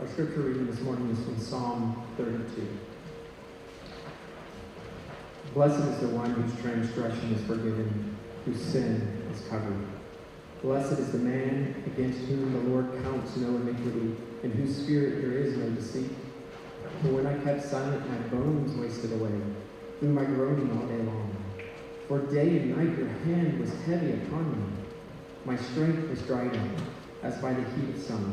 Our scripture reading this morning is from Psalm 32. Blessed is the one whose transgression is forgiven, whose sin is covered. Blessed is the man against whom the Lord counts no iniquity, in whose spirit there is no deceit. For when I kept silent, my bones wasted away, through my groaning all day long. For day and night your hand was heavy upon me. My strength was dried up, as by the heat of summer.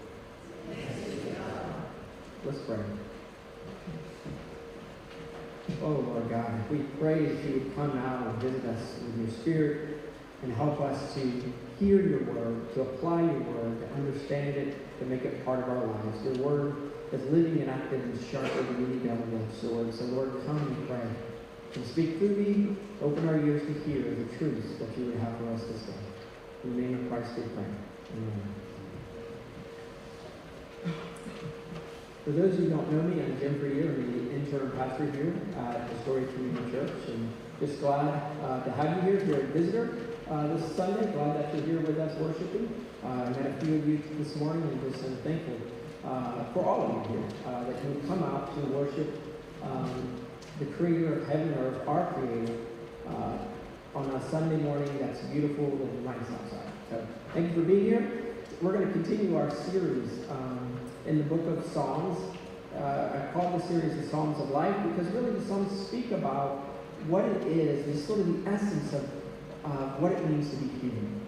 Let's pray. Oh, Lord God, we pray that you would come now and visit us with your Spirit and help us to hear your word, to apply your word, to understand it, to make it part of our lives. Your word is living and active and sharper than any double-edged sword. So, Lord, come and pray and speak through me. Open our ears to hear the truths that you would have for us this day. In the name of Christ we pray. Amen. For those who don't know me, I'm Jim Freer. I'm the interim pastor here at the Story Community Church. And just glad uh, to have you here. If you're a visitor uh, this Sunday, glad that you're here with us worshiping. Uh, I met a few of you this morning and just am thankful uh, for all of you here uh, that can come out to worship um, the Creator of heaven and earth, our Creator, uh, on a Sunday morning that's beautiful and nice outside. So thank you for being here. We're going to continue our series. Um, in the book of Psalms. Uh, I call the series the Psalms of Life because really the Psalms speak about what it is, the sort of the essence of uh, what it means to be human.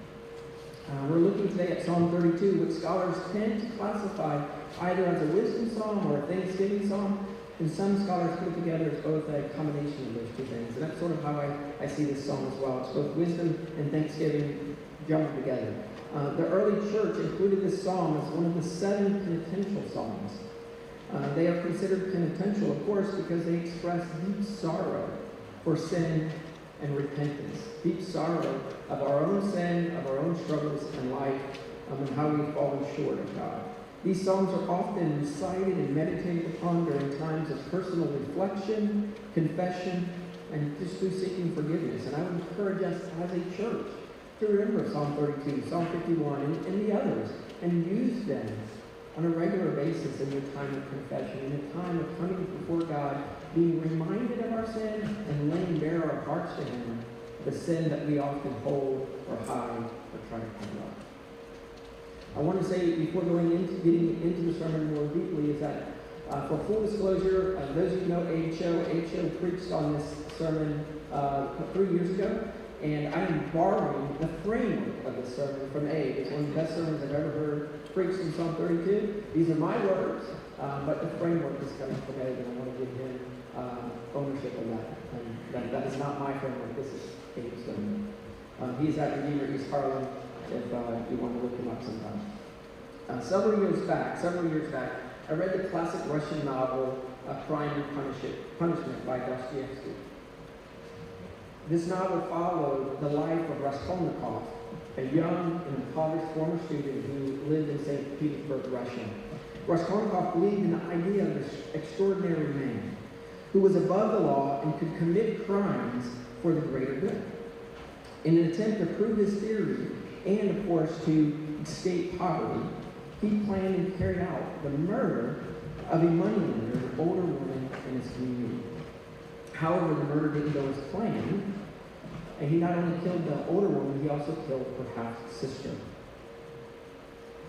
Uh, we're looking today at Psalm 32, which scholars tend to classify either as a wisdom psalm or a thanksgiving psalm, and some scholars put it together as both a combination of those two things. And that's sort of how I, I see this psalm as well. It's both wisdom and thanksgiving jumbled together. Uh, the early church included this psalm as one of the seven penitential psalms. Uh, they are considered penitential, of course, because they express deep sorrow for sin and repentance, deep sorrow of our own sin, of our own struggles in life, um, and how we've fallen short of God. These psalms are often recited and meditated upon during times of personal reflection, confession, and just through seeking forgiveness. And I would encourage us as a church to remember Psalm 32, Psalm 51, and, and the others, and use them on a regular basis in your time of confession, in the time of coming before God, being reminded of our sin and laying bare our hearts to Him, the sin that we often hold or hide or try to cover up. I want to say before going into getting into the sermon more deeply is that uh, for full disclosure, uh, those you know H.O., H.O. preached on this sermon uh, three years ago. And I am borrowing the framework of the sermon from Abe. It's one of the best sermons I've ever heard preached in Psalm 32. These are my words, um, but the framework is coming from Abe, and I want to give him uh, ownership of that. And that. That is not my framework. This is Abe's sermon. Um, he's at Redeemer East Harlem if uh, you want to look him up sometime. Uh, several years back, several years back, I read the classic Russian novel, A Crime and Punishment by Dostoevsky. This novel followed the life of Raskolnikov, a young and impoverished former student who lived in St. Petersburg, Russia. Raskolnikov believed in the idea of this extraordinary man who was above the law and could commit crimes for the greater good. In an attempt to prove his theory, and of course to escape poverty, he planned and carried out the murder of a moneylender, an older woman in his community. However, the murder didn't go as planned, and he not only killed the older woman, he also killed her half sister.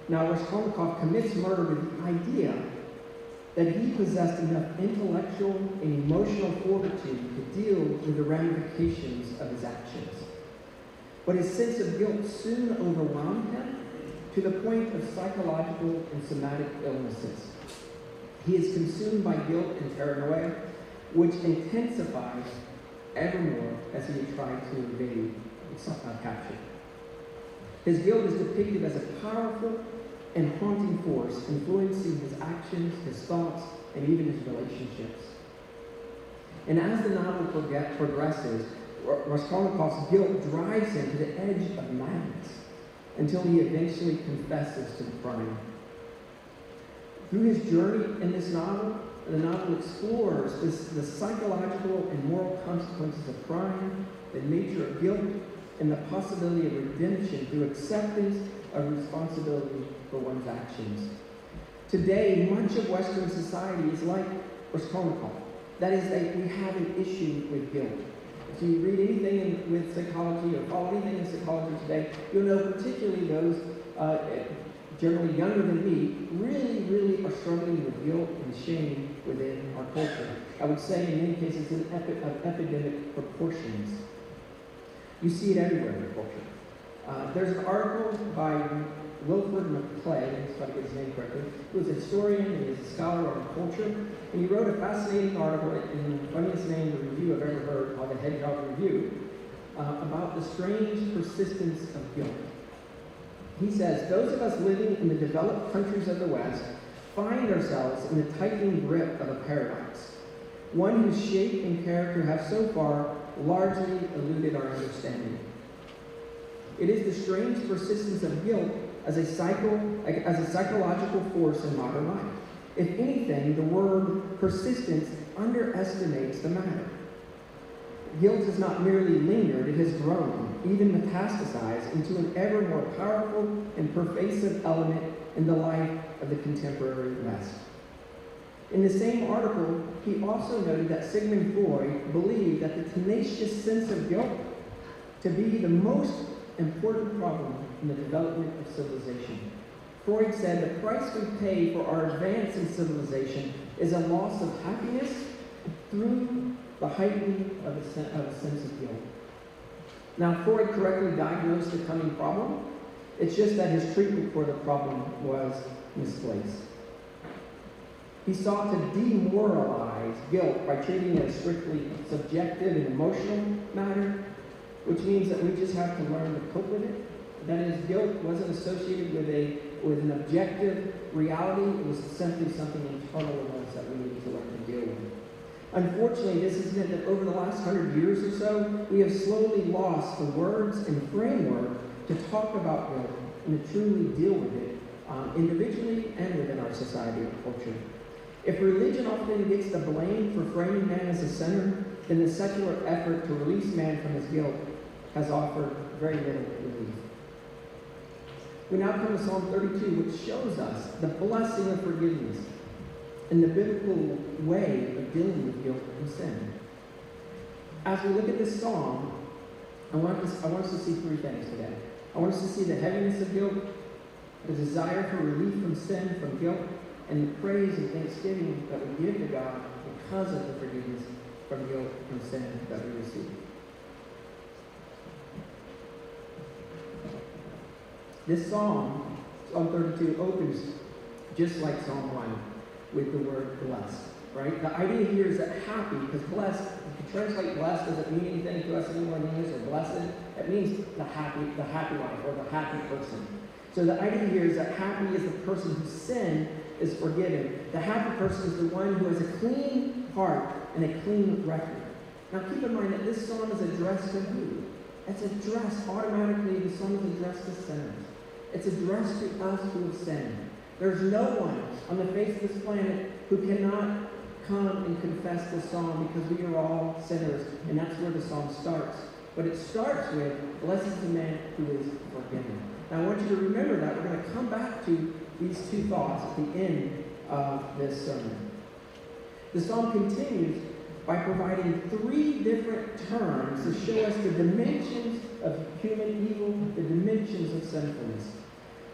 Now, Raskolnikov commits murder with the idea that he possessed enough intellectual and emotional fortitude to deal with the ramifications of his actions. But his sense of guilt soon overwhelmed him to the point of psychological and somatic illnesses. He is consumed by guilt and paranoia, which intensifies evermore as he tries to evade capture. His guilt is depicted as a powerful and haunting force, influencing his actions, his thoughts, and even his relationships. And as the novel progresses, Raskolnikov's guilt drives him to the edge of madness until he eventually confesses to the crime. Through his journey in this novel, the novel explores this, the psychological and moral consequences of crime, the nature of guilt, and the possibility of redemption through acceptance of responsibility for one's actions. Today, much of Western society is like Raskolnikov. That is, that we have an issue with guilt. If you read anything in, with psychology or follow anything in psychology today, you'll know particularly those uh, generally younger than me really, really are struggling with guilt and shame within our culture. I would say in many cases an epi- of epidemic proportions. You see it everywhere in our culture. Uh, there's an article by Wilfred McClay, if I get his name correctly, who is a historian and is a scholar on culture, and he wrote a fascinating article in the funniest name the review I've ever heard called the Hedgehog Review uh, about the strange persistence of guilt. He says, those of us living in the developed countries of the West find ourselves in the tightening grip of a paradox, one whose shape and character have so far largely eluded our understanding. It is the strange persistence of guilt as a, psycho, as a psychological force in modern life. If anything, the word persistence underestimates the matter. Guilt has not merely lingered, it has grown, even metastasized, into an ever more powerful and pervasive element in the life of the contemporary West. In the same article, he also noted that Sigmund Freud believed that the tenacious sense of guilt to be the most important problem in the development of civilization. Freud said the price we pay for our advance in civilization is a loss of happiness through the heightening of a, sen- of a sense of guilt. Now, Freud correctly diagnosed the coming problem. It's just that his treatment for the problem was misplaced. He sought to demoralize guilt by treating it as strictly subjective and emotional matter which means that we just have to learn to cope with it. That is, guilt wasn't associated with a with an objective reality. It was simply something internal in us that we needed to learn to deal with. Unfortunately, this has meant that over the last hundred years or so, we have slowly lost the words and framework to talk about guilt and to truly deal with it um, individually and within our society and culture. If religion often gets the blame for framing man as a sinner, then the secular effort to release man from his guilt has offered very little relief. We now come to Psalm 32, which shows us the blessing of forgiveness and the biblical way of dealing with guilt and sin. As we look at this psalm, I want, I want us to see three things today. I want us to see the heaviness of guilt, the desire for relief from sin, from guilt, and the praise and thanksgiving that we give to God because of the forgiveness from guilt and sin that we receive. This psalm, Psalm 32, opens just like Psalm 1 with the word blessed, right? The idea here is that happy, because blessed, if you translate blessed, doesn't mean anything to us anymore in English, or blessed, it means the happy, the happy life, or the happy person. So the idea here is that happy is the person whose sin is forgiven. The happy person is the one who has a clean heart and a clean record. Now keep in mind that this psalm is addressed to who? It's addressed automatically, the psalm is addressed to sinners. It's addressed to us who have sinned. There's no one on the face of this planet who cannot come and confess the psalm because we are all sinners, and that's where the psalm starts. But it starts with, Blessed is the man who is forgiven. Now I want you to remember that. We're going to come back to these two thoughts at the end of this sermon. The psalm continues by providing three different terms to show us the dimensions of human evil, the dimensions of sinfulness.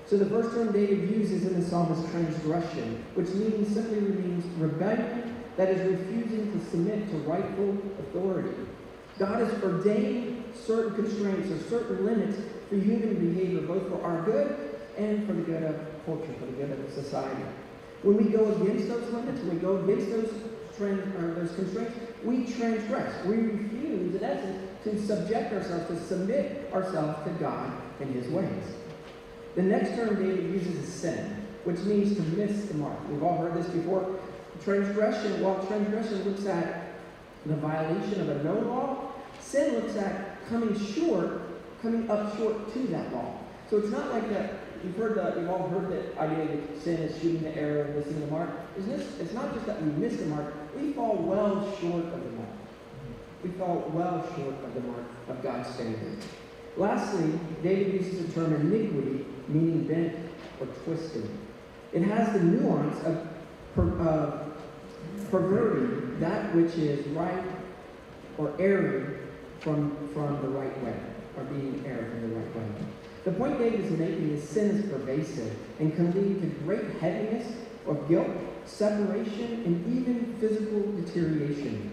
So the first term David uses in the psalm is transgression, which means simply means rebellion that is refusing to submit to rightful authority. God has ordained certain constraints or certain limits for human behavior, both for our good and for the good of culture, for the good of society. When we go against those limits, when we go against those, those constraints, we transgress. We refuse, in essence, to subject ourselves, to submit ourselves to God and His ways. The next term David uses is sin, which means to miss the mark. We've all heard this before. Transgression, while transgression looks at the violation of a known law, sin looks at coming short, coming up short to that law. So it's not like that. You've heard that. You've all heard that idea that sin is shooting the arrow, missing the mark. Isn't this? It's not just that we miss the mark. We fall well short of the mark. We fall well short of the mark of God's standard. Lastly, David uses the term iniquity, meaning bent or twisted. It has the nuance of per, uh, perverting that which is right or erring from, from the right way, or being erred from the right way. The point David is making is sin is pervasive and can lead to great heaviness or guilt, separation, and even physical deterioration.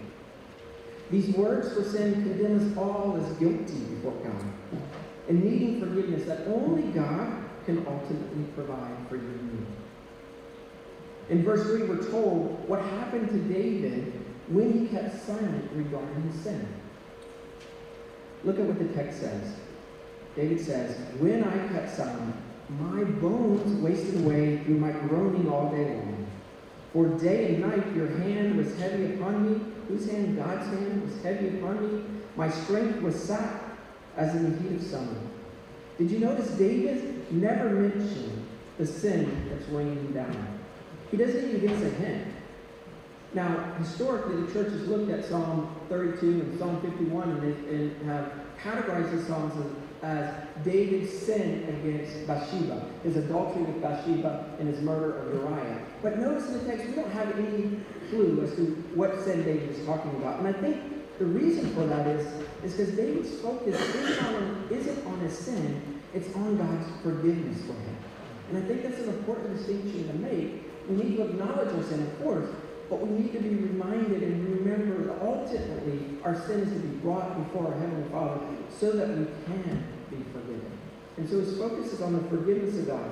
These words for sin condemn us all as guilty before God and needing forgiveness that only God can ultimately provide for you and me. In verse 3, we're told what happened to David when he kept silent regarding his sin. Look at what the text says. David says, When I cut silent, my bones wasted away through my groaning all day long. For day and night your hand was heavy upon me. Whose hand? God's hand was heavy upon me. My strength was sapped as in the heat of summer. Did you notice David never mentioned the sin that's weighing him down? He doesn't even give us a hint. Now, historically, the church has looked at Psalm 32 and Psalm 51 and, and have categorized the Psalms as, as David's sin against Bathsheba, his adultery with Bathsheba and his murder of Uriah. But notice in the text, we don't have any clue as to what sin David is talking about. And I think the reason for that is is because David's focus isn't on, isn't on his sin, it's on God's forgiveness for him. And I think that's an important distinction to make. We need to acknowledge our sin, of course, but we need to be reminded and remember that ultimately our sins to be brought before our Heavenly Father so that we can be forgiven. And so his focus is on the forgiveness of God.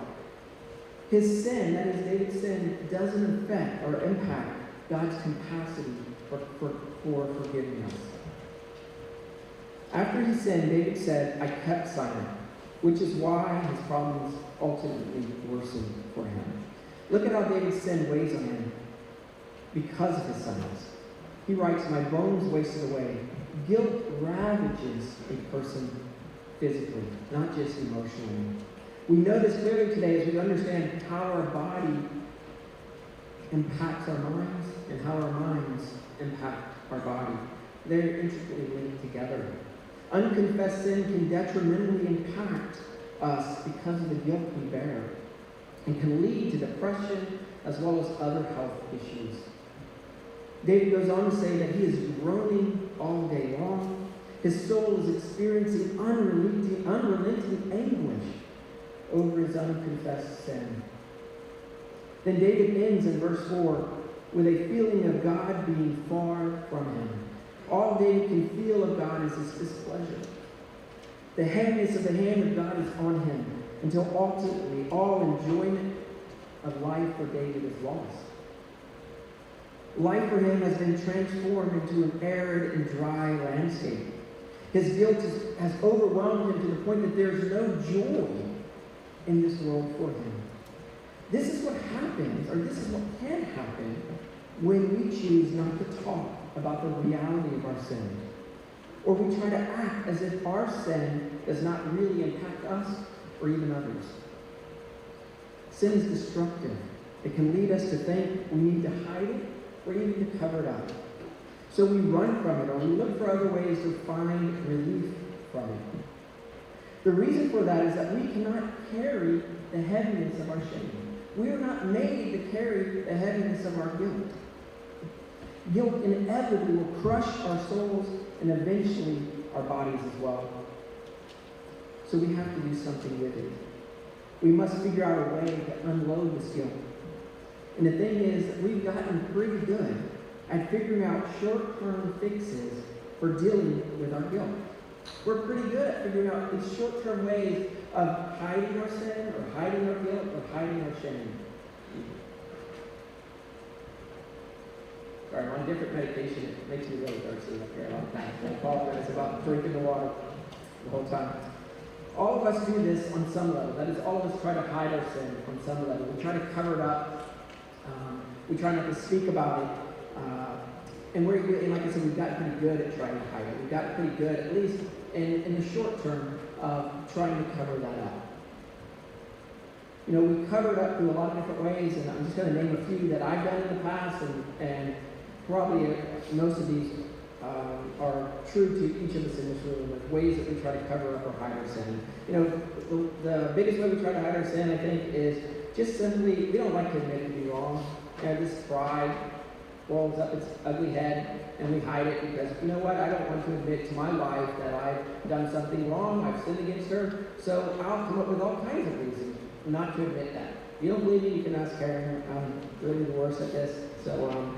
His sin, that is David's sin, doesn't affect or impact God's capacity for, for, for forgiving us. After he sinned, David said, I kept silent, which is why his problems ultimately worsened for him. Look at how David's sin weighs on him because of his silence. He writes, My bones wasted away. Guilt ravages a person physically, not just emotionally. We know this clearly today as we understand how our body impacts our minds and how our minds impact our body. They're intricately linked together. Unconfessed sin can detrimentally impact us because of the guilt we bear and can lead to depression as well as other health issues. David goes on to say that he is groaning all day long. His soul is experiencing unrelenting, unrelenting anguish over his unconfessed sin. Then David ends in verse 4 with a feeling of God being far from him. All David can feel of God is his displeasure. The heaviness of the hand of God is on him until ultimately all enjoyment of life for David is lost. Life for him has been transformed into an arid and dry landscape. His guilt has overwhelmed him to the point that there is no joy in this world for him. This is what happens, or this is what can happen, when we choose not to talk about the reality of our sin. Or we try to act as if our sin does not really impact us or even others. Sin is destructive. It can lead us to think we need to hide it or even to cover it up. So we run from it or we look for other ways to find relief from it. The reason for that is that we cannot carry the heaviness of our shame. We are not made to carry the heaviness of our guilt. Guilt inevitably will crush our souls and eventually our bodies as well. So we have to do something with it. We must figure out a way to unload this guilt. And the thing is, we've gotten pretty good at figuring out short-term fixes for dealing with our guilt. We're pretty good at figuring out these short-term ways of hiding our sin or hiding our guilt or hiding our shame. Sorry, I'm on different medication. It makes me really thirsty up here a lot of times. I apologize about drinking the water the whole time. All of us do this on some level. That is, all of us try to hide our sin on some level. We try to cover it up. Um, we try not to speak about it. Uh, and we're, and like I said, we've gotten pretty good at trying to hide it. We've gotten pretty good, at least in, in the short term, of trying to cover that up. You know, we cover it up through a lot of different ways, and I'm just going to name a few that I've done in the past, and, and probably uh, most of these um, are true to each of us in this room, of ways that we try to cover up or hide our sin. You know, the, the biggest way we try to hide our sin, I think, is just simply, we don't like to admit be wrong. And this pride rolls up its ugly head, and we hide it because, you know what, I don't want to admit to my wife that I've done something wrong, I've sinned against her, so I'll come up with all kinds of reasons not to admit that. If you don't believe me, you can ask Karen. I'm really the worst at this. So, um,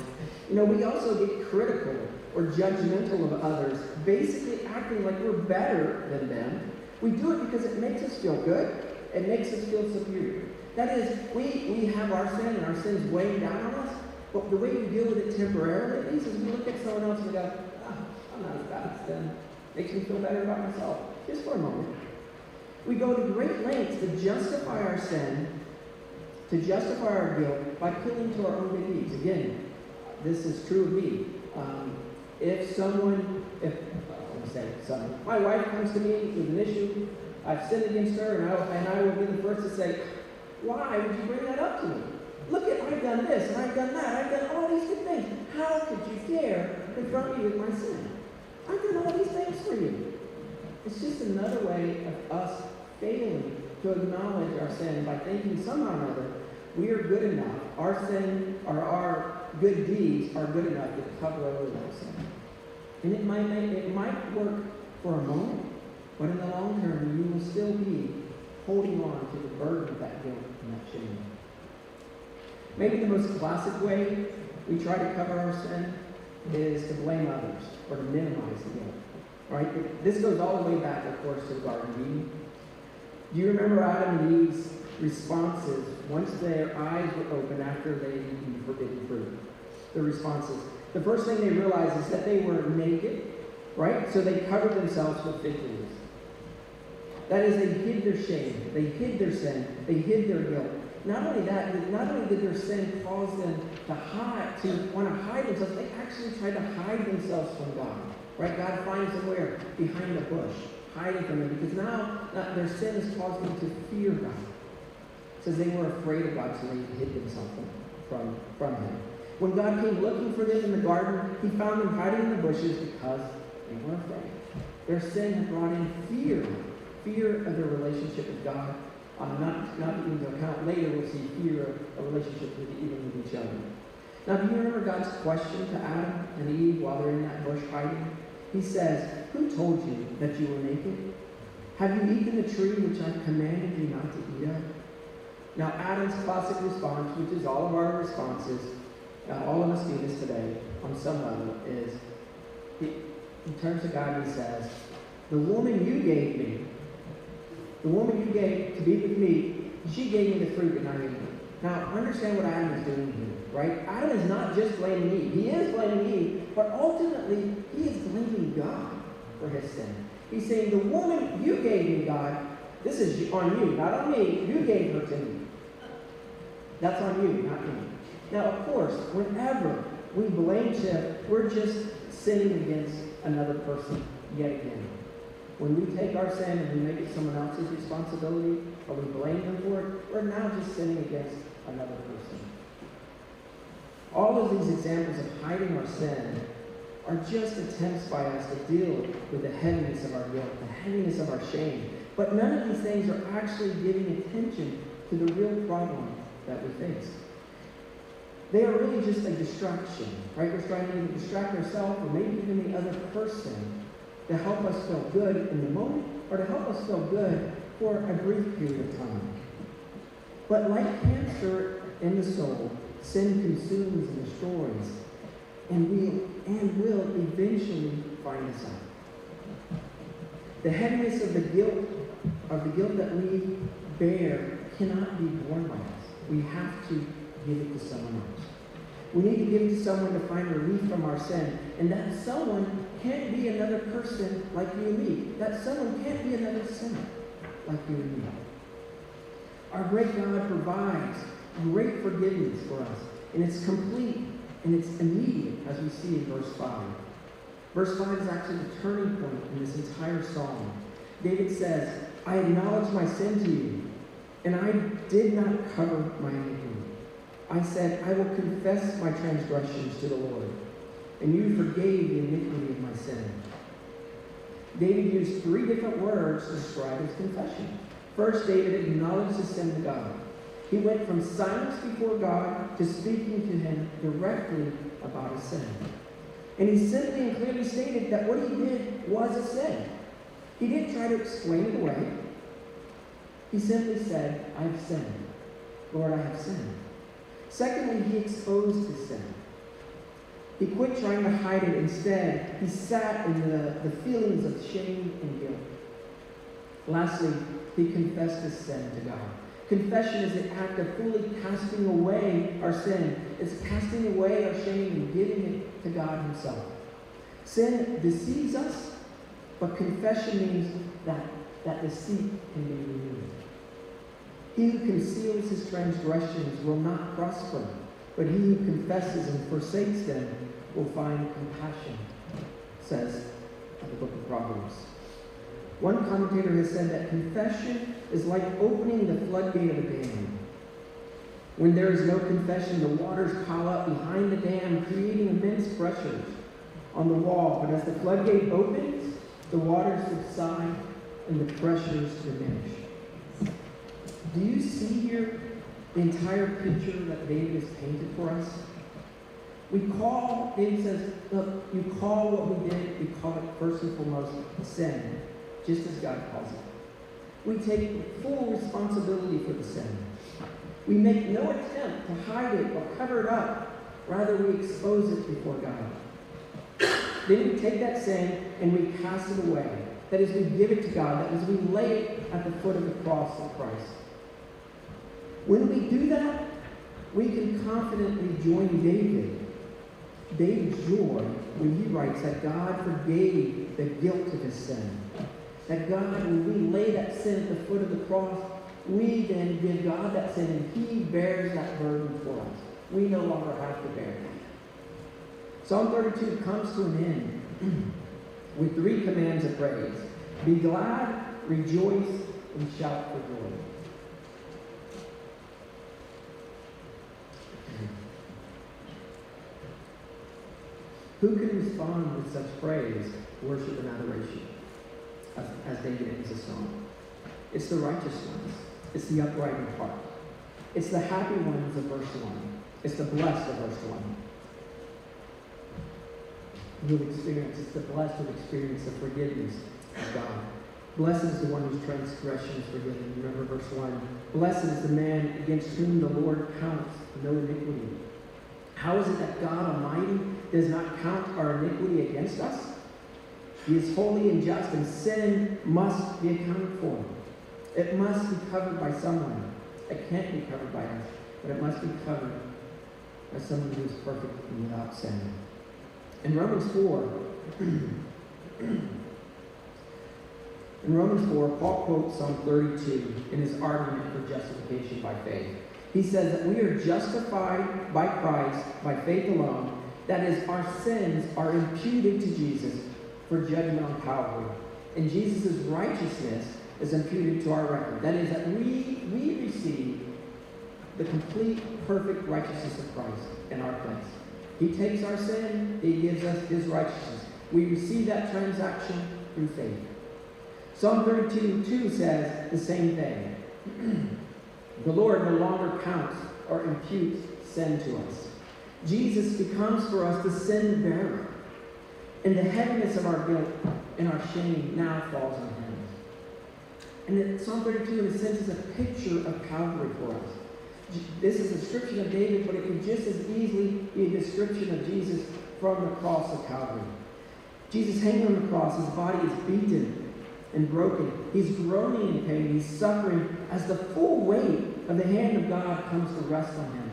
you know, we also get critical or judgmental of others, basically acting like we're better than them. We do it because it makes us feel good. It makes us feel superior. That is, we, we have our sin and our sin's weighing down on us, but the way we deal with it temporarily, at least, is we look at someone else and we go, oh, I'm not as bad as them. Makes me feel better about myself, just for a moment. We go to great lengths to justify our sin, to justify our guilt by appealing to our own good deeds. Again, this is true of me. Um, if someone, if I'm going to say someone, my wife comes to me with an issue, I've sinned against her, and I, and I will be the first to say, why would you bring that up to me? Look at, I've done this, and I've done that, I've done all these good things. How could you dare confront me with my sin? I've done all these things for you. It's just another way of us failing to acknowledge our sin by thinking somehow or other we are good enough. Our sin or our good deeds are good enough to cover over that sin. And it might make, it might work for a moment, but in the long term you will still be holding on to the burden of that guilt and that shame. Maybe the most classic way we try to cover our sin is to blame others or to minimize the guilt. Right? This goes all the way back, of course, to the Garden of Eden. Do you remember Adam and Eve's responses once their eyes were open after they eaten forbidden fruit? The responses. The first thing they realized is that they were naked, right? So they covered themselves with fig leaves. That is, they hid their shame, they hid their sin, they hid their guilt. Not only that, not only did their sin cause them to hide, to want to hide themselves, they actually tried to hide themselves from God. Right? God finds them where? Behind a bush, hiding from them, because now, now their sin has caused them to fear God. It says they were afraid of God, so they hid themselves from, from Him. When God came looking for them in the garden, He found them hiding in the bushes because they were afraid. Their sin had brought in fear, fear of their relationship with God. Not, not even to account later, we'll see fear of a relationship with even with each other. Now, do you remember God's question to Adam and Eve while they're in that bush hiding? He says, Who told you that you were naked? Have you eaten the tree which I commanded you not to eat of? Now, Adam's classic response, which is all of our responses, all of us do this today on some level, is he, he turns to God and he says, The woman you gave me, the woman you gave to be with me, she gave me the fruit and I ate it. Now, understand what Adam is doing here, right? Adam is not just blaming Eve. He is blaming Eve, but ultimately, he is blaming God for his sin. He's saying, The woman you gave me, God, this is on you, not on me. You gave her to me. That's on you, not me. Now, of course, whenever we blame shift, we're just sinning against another person yet again. When we take our sin and we make it someone else's responsibility, or we blame them for it, we're now just sinning against another person. All of these examples of hiding our sin are just attempts by us to deal with the heaviness of our guilt, the heaviness of our shame. But none of these things are actually giving attention to the real problem that we face. They are really just a distraction, right? We're trying to distract ourselves or maybe even the other person to help us feel good in the moment or to help us feel good for a brief period of time. But like cancer in the soul, sin consumes and destroys, and we and will eventually find us out. The heaviness of the guilt of the guilt that we bear cannot be borne by us. We have to give it to someone else. We need to give it to someone to find relief from our sin. And that someone can't be another person like you and me. That someone can't be another sinner like you and me. Our great God provides great forgiveness for us. And it's complete and it's immediate, as we see in verse 5. Verse 5 is actually the turning point in this entire psalm. David says, I acknowledge my sin to you, and I did not cover my iniquity. I said, I will confess my transgressions to the Lord, and you forgave the iniquity of my sin. David used three different words to describe his confession. First, David acknowledged his sin to God. He went from silence before God to speaking to him directly about his sin. And he simply and clearly stated that what he did was a sin. He didn't try to explain it away. He simply said, I've sinned. Lord, I have sinned. Secondly, he exposed his sin. He quit trying to hide it. Instead, he sat in the, the feelings of shame and guilt. Lastly, he confessed his sin to God. Confession is an act of fully casting away our sin. It's casting away our shame and giving it to God Himself. Sin deceives us, but confession means that that deceit can be removed. He who conceals his transgressions will not prosper, but he who confesses and forsakes them will find compassion, says the book of Proverbs. One commentator has said that confession is like opening the floodgate of a dam. When there is no confession, the waters pile up behind the dam, creating immense pressures on the wall. But as the floodgate opens, the waters subside and the pressures diminish. Do you see here the entire picture that David has painted for us? We call, David says, look, you call what we did, we call it first and foremost sin just as God calls it. We take full responsibility for the sin. We make no attempt to hide it or cover it up. Rather, we expose it before God. Then we take that sin and we cast it away. That is, we give it to God. That is, we lay it at the foot of the cross of Christ. When we do that, we can confidently join David. David's joy when he writes that God forgave the guilt of his sin. That God, when we lay that sin at the foot of the cross, we then give God that sin and He bears that burden for us. We no longer have to bear it. Psalm 32 comes to an end with three commands of praise Be glad, rejoice, and shout for joy. Who can respond with such praise, worship, and adoration? as David ends the song. It's the righteous ones. It's the upright in heart. It's the happy ones of verse 1. It's the blessed of verse 1. Who experience, it's the blessed who experience the forgiveness of God. Blessed is the one whose transgression is forgiven. Remember verse 1. Blessed is the man against whom the Lord counts no iniquity. How is it that God Almighty does not count our iniquity against us? He is holy and just, and sin must be accounted for. It must be covered by someone. It can't be covered by us, but it must be covered by someone who is perfect and without sin. In Romans 4, in Romans 4, Paul quotes Psalm 32 in his argument for justification by faith. He says that we are justified by Christ by faith alone. That is, our sins are imputed to Jesus for judgment on Calvary. And Jesus' righteousness is imputed to our record. That is, that we, we receive the complete, perfect righteousness of Christ in our place. He takes our sin, He gives us His righteousness. We receive that transaction through faith. Psalm 32 2 says the same thing. the Lord no longer counts or imputes sin to us. Jesus becomes for us the sin bearer. And the heaviness of our guilt and our shame now falls on him. And Psalm 32, in a sense, is a picture of Calvary for us. This is a description of David, but it can just as easily be a description of Jesus from the cross of Calvary. Jesus hanging on the cross, his body is beaten and broken. He's groaning in pain. He's suffering as the full weight of the hand of God comes to rest on him.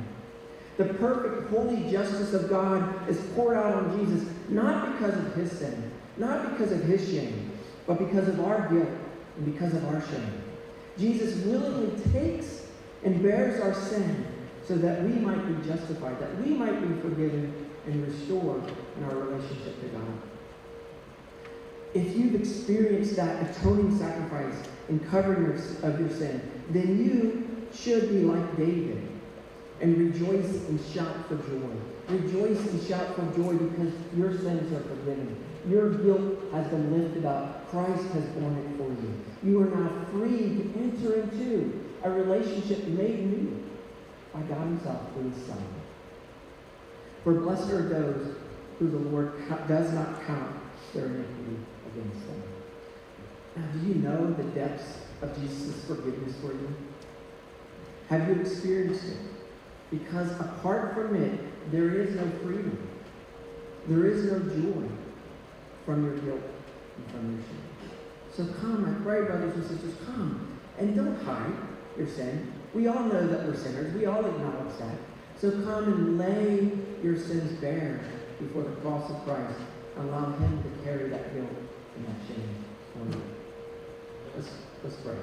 The perfect, holy justice of God is poured out on Jesus, not because of his sin, not because of his shame, but because of our guilt and because of our shame. Jesus willingly takes and bears our sin so that we might be justified, that we might be forgiven and restored in our relationship to God. If you've experienced that atoning sacrifice and covering of your sin, then you should be like David and rejoice and shout for joy. Rejoice and shout for joy because your sins are forgiven. Your guilt has been lifted up. Christ has borne it for you. You are now free to enter into a relationship made new by God Himself through His Son. For blessed are those who the Lord does not count their iniquity against them. Now, do you know the depths of Jesus' forgiveness for you? Have you experienced it? Because apart from it, there is no freedom. There is no joy from your guilt and from your sin. So come, I pray, brothers and sisters, come and don't hide your sin. We all know that we're sinners. We all acknowledge that. So come and lay your sins bare before the cross of Christ. Allow Him to carry that guilt and that shame for you. Let's, let's pray.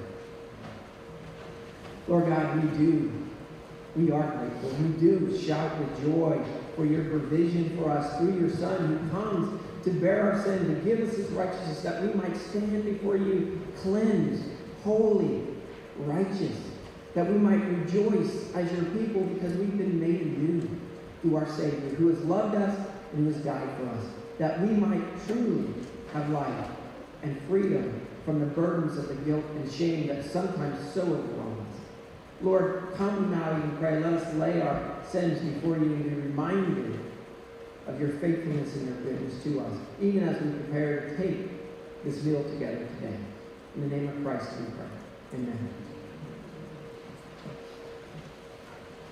Lord God, we do. We are grateful. We do shout with joy for your provision for us through your Son who comes to bear our sin, to give us his righteousness, that we might stand before you cleansed, holy, righteous, that we might rejoice as your people because we've been made new through our Savior, who has loved us and who has died for us, that we might truly have life and freedom from the burdens of the guilt and shame that sometimes so overwhelm us. Lord, come now, we pray. Let us lay our sins before you and be reminded of your faithfulness and your goodness to us, even as we prepare to take this meal together today. In the name of Christ we pray. Amen.